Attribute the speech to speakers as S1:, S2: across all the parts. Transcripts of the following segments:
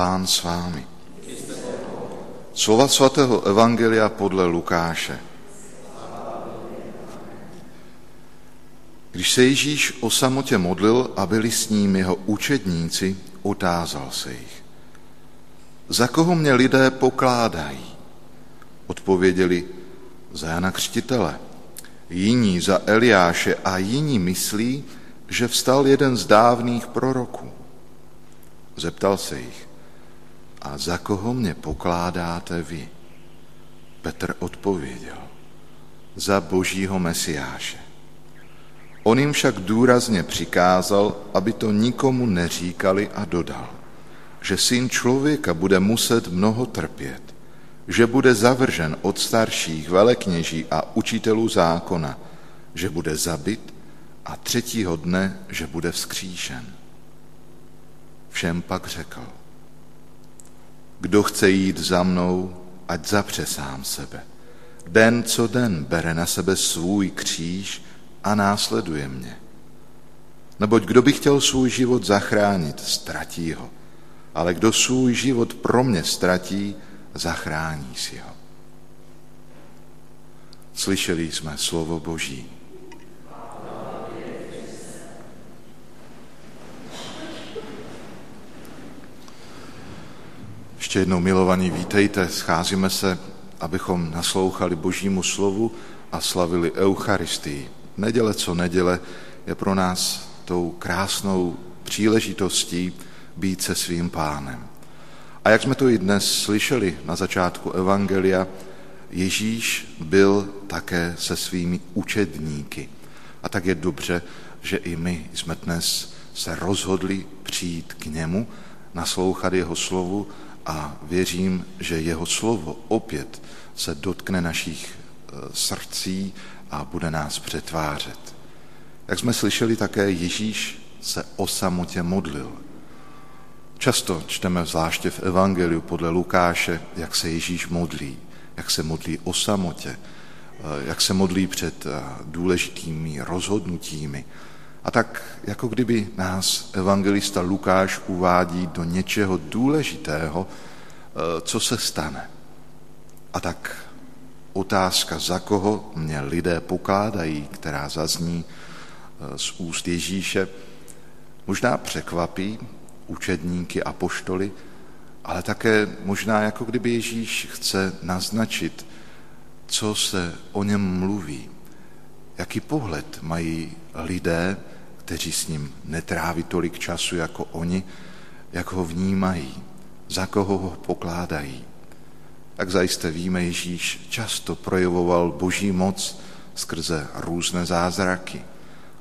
S1: Pán s vámi. Slova svatého Evangelia podle Lukáše. Když se Ježíš o samotě modlil a byli s ním jeho učedníci, otázal se jich. Za koho mě lidé pokládají? Odpověděli za Jana Křtitele, jiní za Eliáše a jiní myslí, že vstal jeden z dávných proroků. Zeptal se jich, a za koho mě pokládáte vy? Petr odpověděl, za božího mesiáše. On jim však důrazně přikázal, aby to nikomu neříkali a dodal, že syn člověka bude muset mnoho trpět, že bude zavržen od starších velekněží a učitelů zákona, že bude zabit a třetího dne, že bude vzkříšen. Všem pak řekl, kdo chce jít za mnou, ať zapře sám sebe. Den co den bere na sebe svůj kříž a následuje mě. Neboť kdo by chtěl svůj život zachránit, ztratí ho. Ale kdo svůj život pro mě ztratí, zachrání si ho. Slyšeli jsme slovo Boží. Ještě jednou milovaní, vítejte, scházíme se, abychom naslouchali Božímu slovu a slavili Eucharistii. Neděle co neděle je pro nás tou krásnou příležitostí být se svým pánem. A jak jsme to i dnes slyšeli na začátku Evangelia, Ježíš byl také se svými učedníky. A tak je dobře, že i my jsme dnes se rozhodli přijít k němu, naslouchat jeho slovu a věřím, že jeho slovo opět se dotkne našich e, srdcí a bude nás přetvářet. Jak jsme slyšeli také, Ježíš se o samotě modlil. Často čteme zvláště v Evangeliu podle Lukáše, jak se Ježíš modlí, jak se modlí o samotě, e, jak se modlí před e, důležitými rozhodnutími. A tak, jako kdyby nás evangelista Lukáš uvádí do něčeho důležitého, eh, co se stane. A tak otázka, za koho mě lidé pokládají, která zazní eh, z úst Ježíše, možná překvapí učedníky a poštoly, ale také možná jako kdyby Ježíš chce naznačit, co se o něm mluví, jaký pohled mají lidé, kteří s ním netráví tolik času jako oni, jak ho vnímají, za koho ho pokládají. Tak zajisté víme, Ježíš často projevoval boží moc skrze různé zázraky.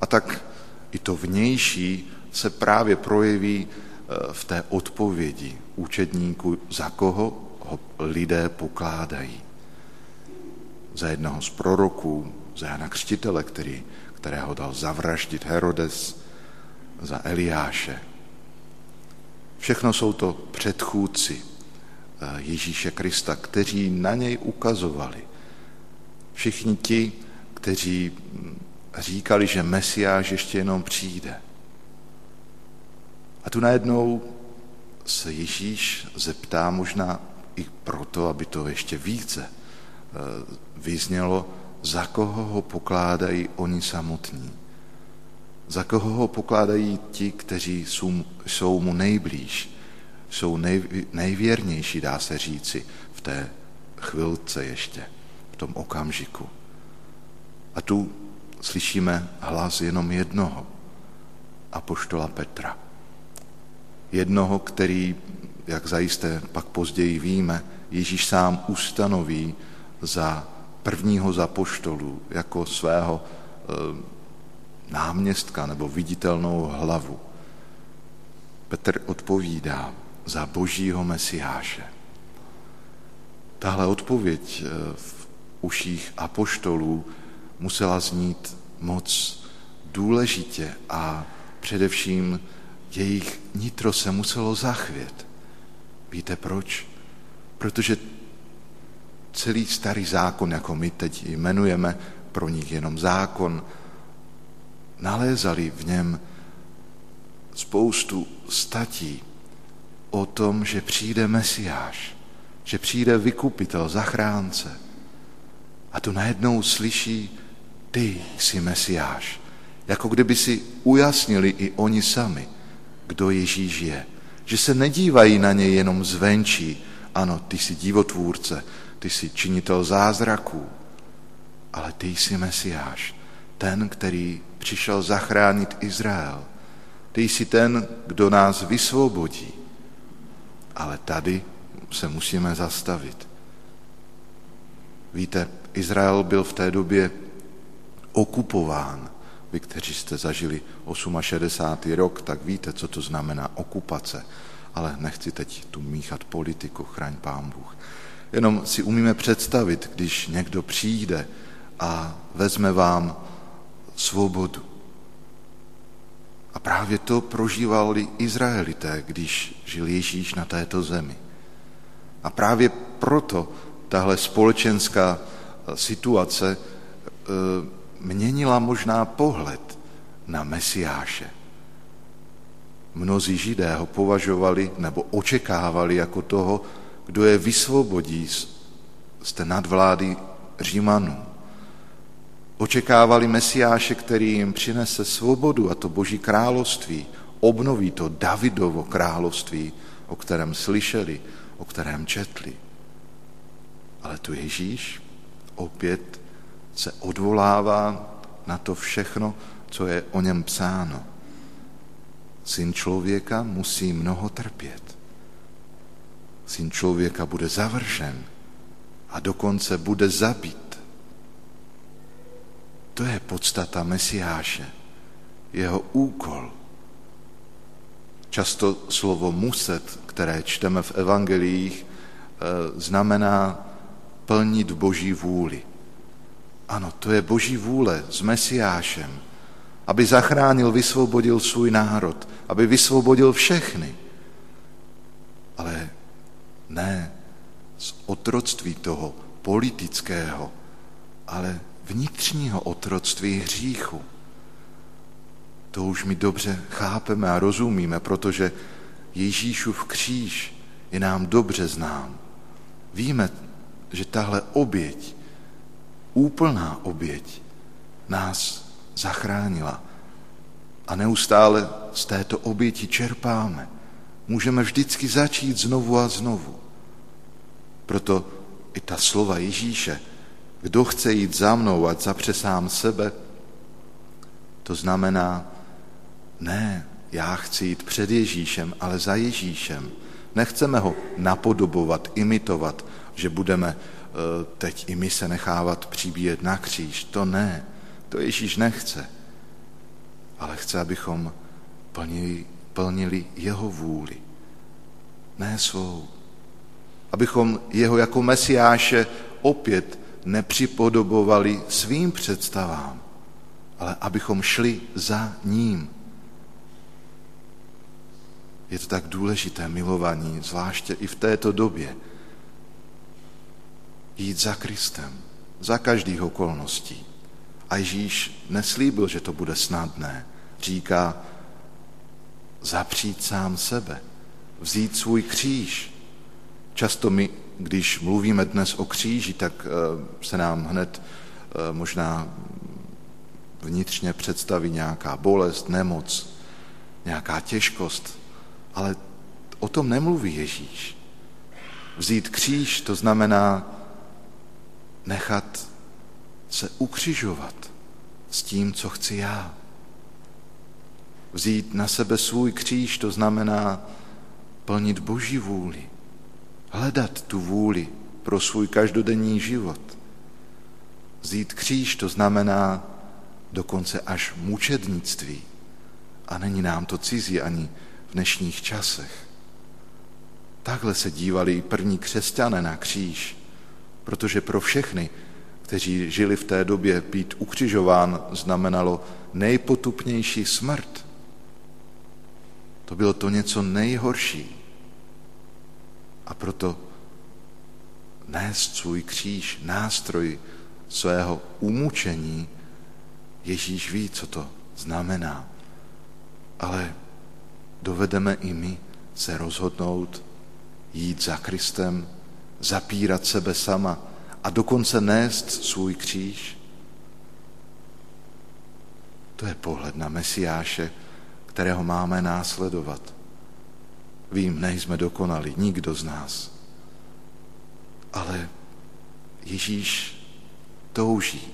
S1: A tak i to vnější se právě projeví eh, v té odpovědi učedníku, za koho ho lidé pokládají. Za jednoho z proroků, za Jana Křtitele, který kterého dal zavraždit Herodes za Eliáše. Všechno jsou to předchůdci eh, Ježíše Krista, kteří na něj ukazovali. Všichni ti, kteří hm, říkali, že Mesiáš ještě jenom přijde. A tu najednou se Ježíš zeptá možná i proto, aby to ještě více eh, vyznělo, za koho ho pokládají oni samotní. Za koho ho pokládají ti, kteří jsou, mu nejblíž, jsou nej, nejvěrnější, dá se říci, v té chvilce ještě, v tom okamžiku. A tu slyšíme hlas jenom jednoho, apoštola Petra. Jednoho, který, jak zajisté pak později víme, Ježíš sám ustanoví za prvního z apoštolů jako svého eh, náměstka nebo viditelnou hlavu. Petr odpovídá za božího mesiáše. Tahle odpověď eh, v uších apoštolů musela znít moc důležitě a především jejich nitro se muselo zachvět. Víte proč? Protože celý starý zákon, jako my teď jmenujeme, pro nich jenom zákon, nalézali v něm spoustu statí, o tom, že přijde Mesiáš, že přijde vykupitel, zachránce. A tu najednou slyší, ty jsi Mesiáš. Jako kdyby si ujasnili i oni sami, kdo Ježíš je. Že se nedívají na něj jenom zvenčí, ano, ty jsi divotvůrce, ty jsi činitel zázraků, ale ty jsi Mesiáš, ten, který přišel zachránit Izrael. Ty jsi ten, kdo nás vysvobodí. Ale tady se musíme zastavit. Víte, Izrael byl v té době okupován. Vy, kteří jste zažili 68. rok, tak víte, co to znamená okupace. Ale nechci teď tu míchat politiku, chraň pán Bůh. Jenom si umíme představit, když někdo přijde a vezme vám svobodu. A právě to prožívali Izraelité, když žil Ježíš na této zemi. A právě proto tahle společenská situace eh, měnila možná pohled na Mesiáše. Mnozí židé ho považovali nebo očekávali jako toho, kdo je vysvobodí z té nadvlády Římanů. Očekávali Mesiáše, který jim přinese svobodu a to Boží království, obnoví to Davidovo království, o kterém slyšeli, o kterém četli. Ale tu Ježíš opět se odvolává na to všechno, co je o něm psáno. Syn člověka musí mnoho trpět. Syn člověka bude završen a dokonce bude zabit. To je podstata Mesiáše, jeho úkol. Často slovo muset, které čteme v evangeliích, eh, znamená plnit Boží vůli. Ano, to je Boží vůle s Mesiášem, aby zachránil, vysvobodil svůj národ, aby vysvobodil všechny. Ale ne z otroctví toho politického, ale vnitřního otroctví hříchu. To už my dobře chápeme a rozumíme, protože Ježíšův kříž je nám dobře znám. Víme, že tahle oběť, úplná oběť, nás zachránila. A neustále z této oběti čerpáme. Můžeme vždycky začít znovu a znovu. Proto i ta slova Ježíše, kdo chce jít za mnou, ať zapře sám sebe, to znamená, ne, já chci jít před Ježíšem, ale za Ježíšem. Nechceme ho napodobovat, imitovat, že budeme eh, teď i my se nechávat přibíjet na kříž. To ne, to Ježíš nechce. Ale chce, abychom plnili, plnili jeho vůli, ne svou. Abychom jeho jako mesiáše opět nepřipodobovali svým představám, ale abychom šli za ním. Je to tak důležité milování, zvláště i v této době. Jít za Kristem, za každých okolností. A Ježíš neslíbil, že to bude snadné. Říká, zapřít sám sebe, vzít svůj kříž. Často my, když mluvíme dnes o kříži, tak eh, se nám hned eh, možná vnitřně představí nějaká bolest, nemoc, nějaká těžkost, ale o tom nemluví Ježíš. Vzít kříž, to znamená nechat se ukřižovat s tím, co chci já. Vzít na sebe svůj kříž, to znamená plnit Boží vůli, hledat tu vůli pro svůj každodenní život. Vzít kříž, to znamená dokonce až mučednictví. A není nám to cizí ani v dnešních časech. Takhle se dívali i první křesťané na kříž, protože pro všechny, kteří žili v té době, být ukřižován znamenalo nejpotupnější smrt. To bylo to něco nejhorší. A proto nést svůj kříž, nástroj svého umučení, Ježíš ví, co to znamená. Ale dovedeme i my se rozhodnout jít za Kristem, zapírat sebe sama a dokonce nést svůj kříž. To je pohled na Mesiáše, kterého máme následovat. Vím, nejsme dokonali, nikdo z nás. Ale Ježíš touží,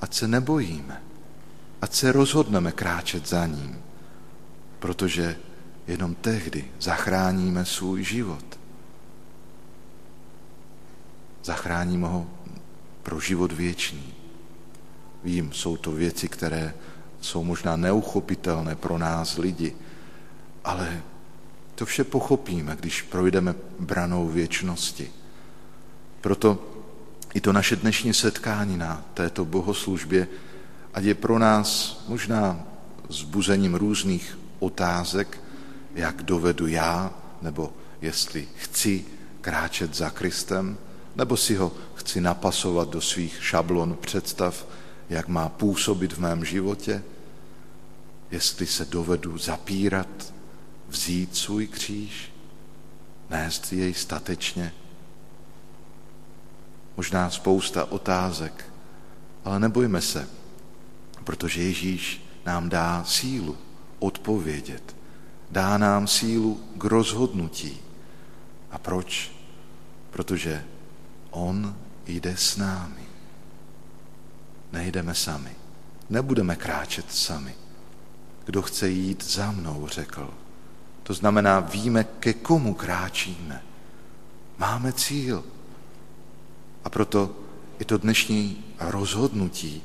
S1: ať se nebojíme, ať se rozhodneme kráčet za ním, protože jenom tehdy zachráníme svůj život. Zachráníme ho pro život věčný. Vím, jsou to věci, které jsou možná neuchopitelné pro nás lidi, ale to vše pochopíme, když projdeme branou věčnosti. Proto i to naše dnešní setkání na této bohoslužbě, ať je pro nás možná zbuzením různých otázek, jak dovedu já, nebo jestli chci kráčet za Kristem, nebo si ho chci napasovat do svých šablon představ, jak má působit v mém životě, jestli se dovedu zapírat, vzít svůj kříž, nést jej statečně. Možná spousta otázek, ale nebojme se, protože Ježíš nám dá sílu odpovědět. Dá nám sílu k rozhodnutí. A proč? Protože On jde s námi. Nejdeme sami. Nebudeme kráčet sami. Kdo chce jít za mnou, řekl. To znamená, víme, ke komu kráčíme. Máme cíl. A proto i to dnešní rozhodnutí,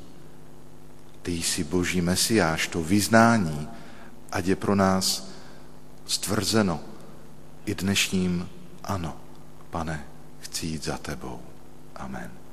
S1: ty jsi boží mesiáš, to vyznání, ať je pro nás stvrzeno i dnešním ano, pane, chci jít za tebou. Amen.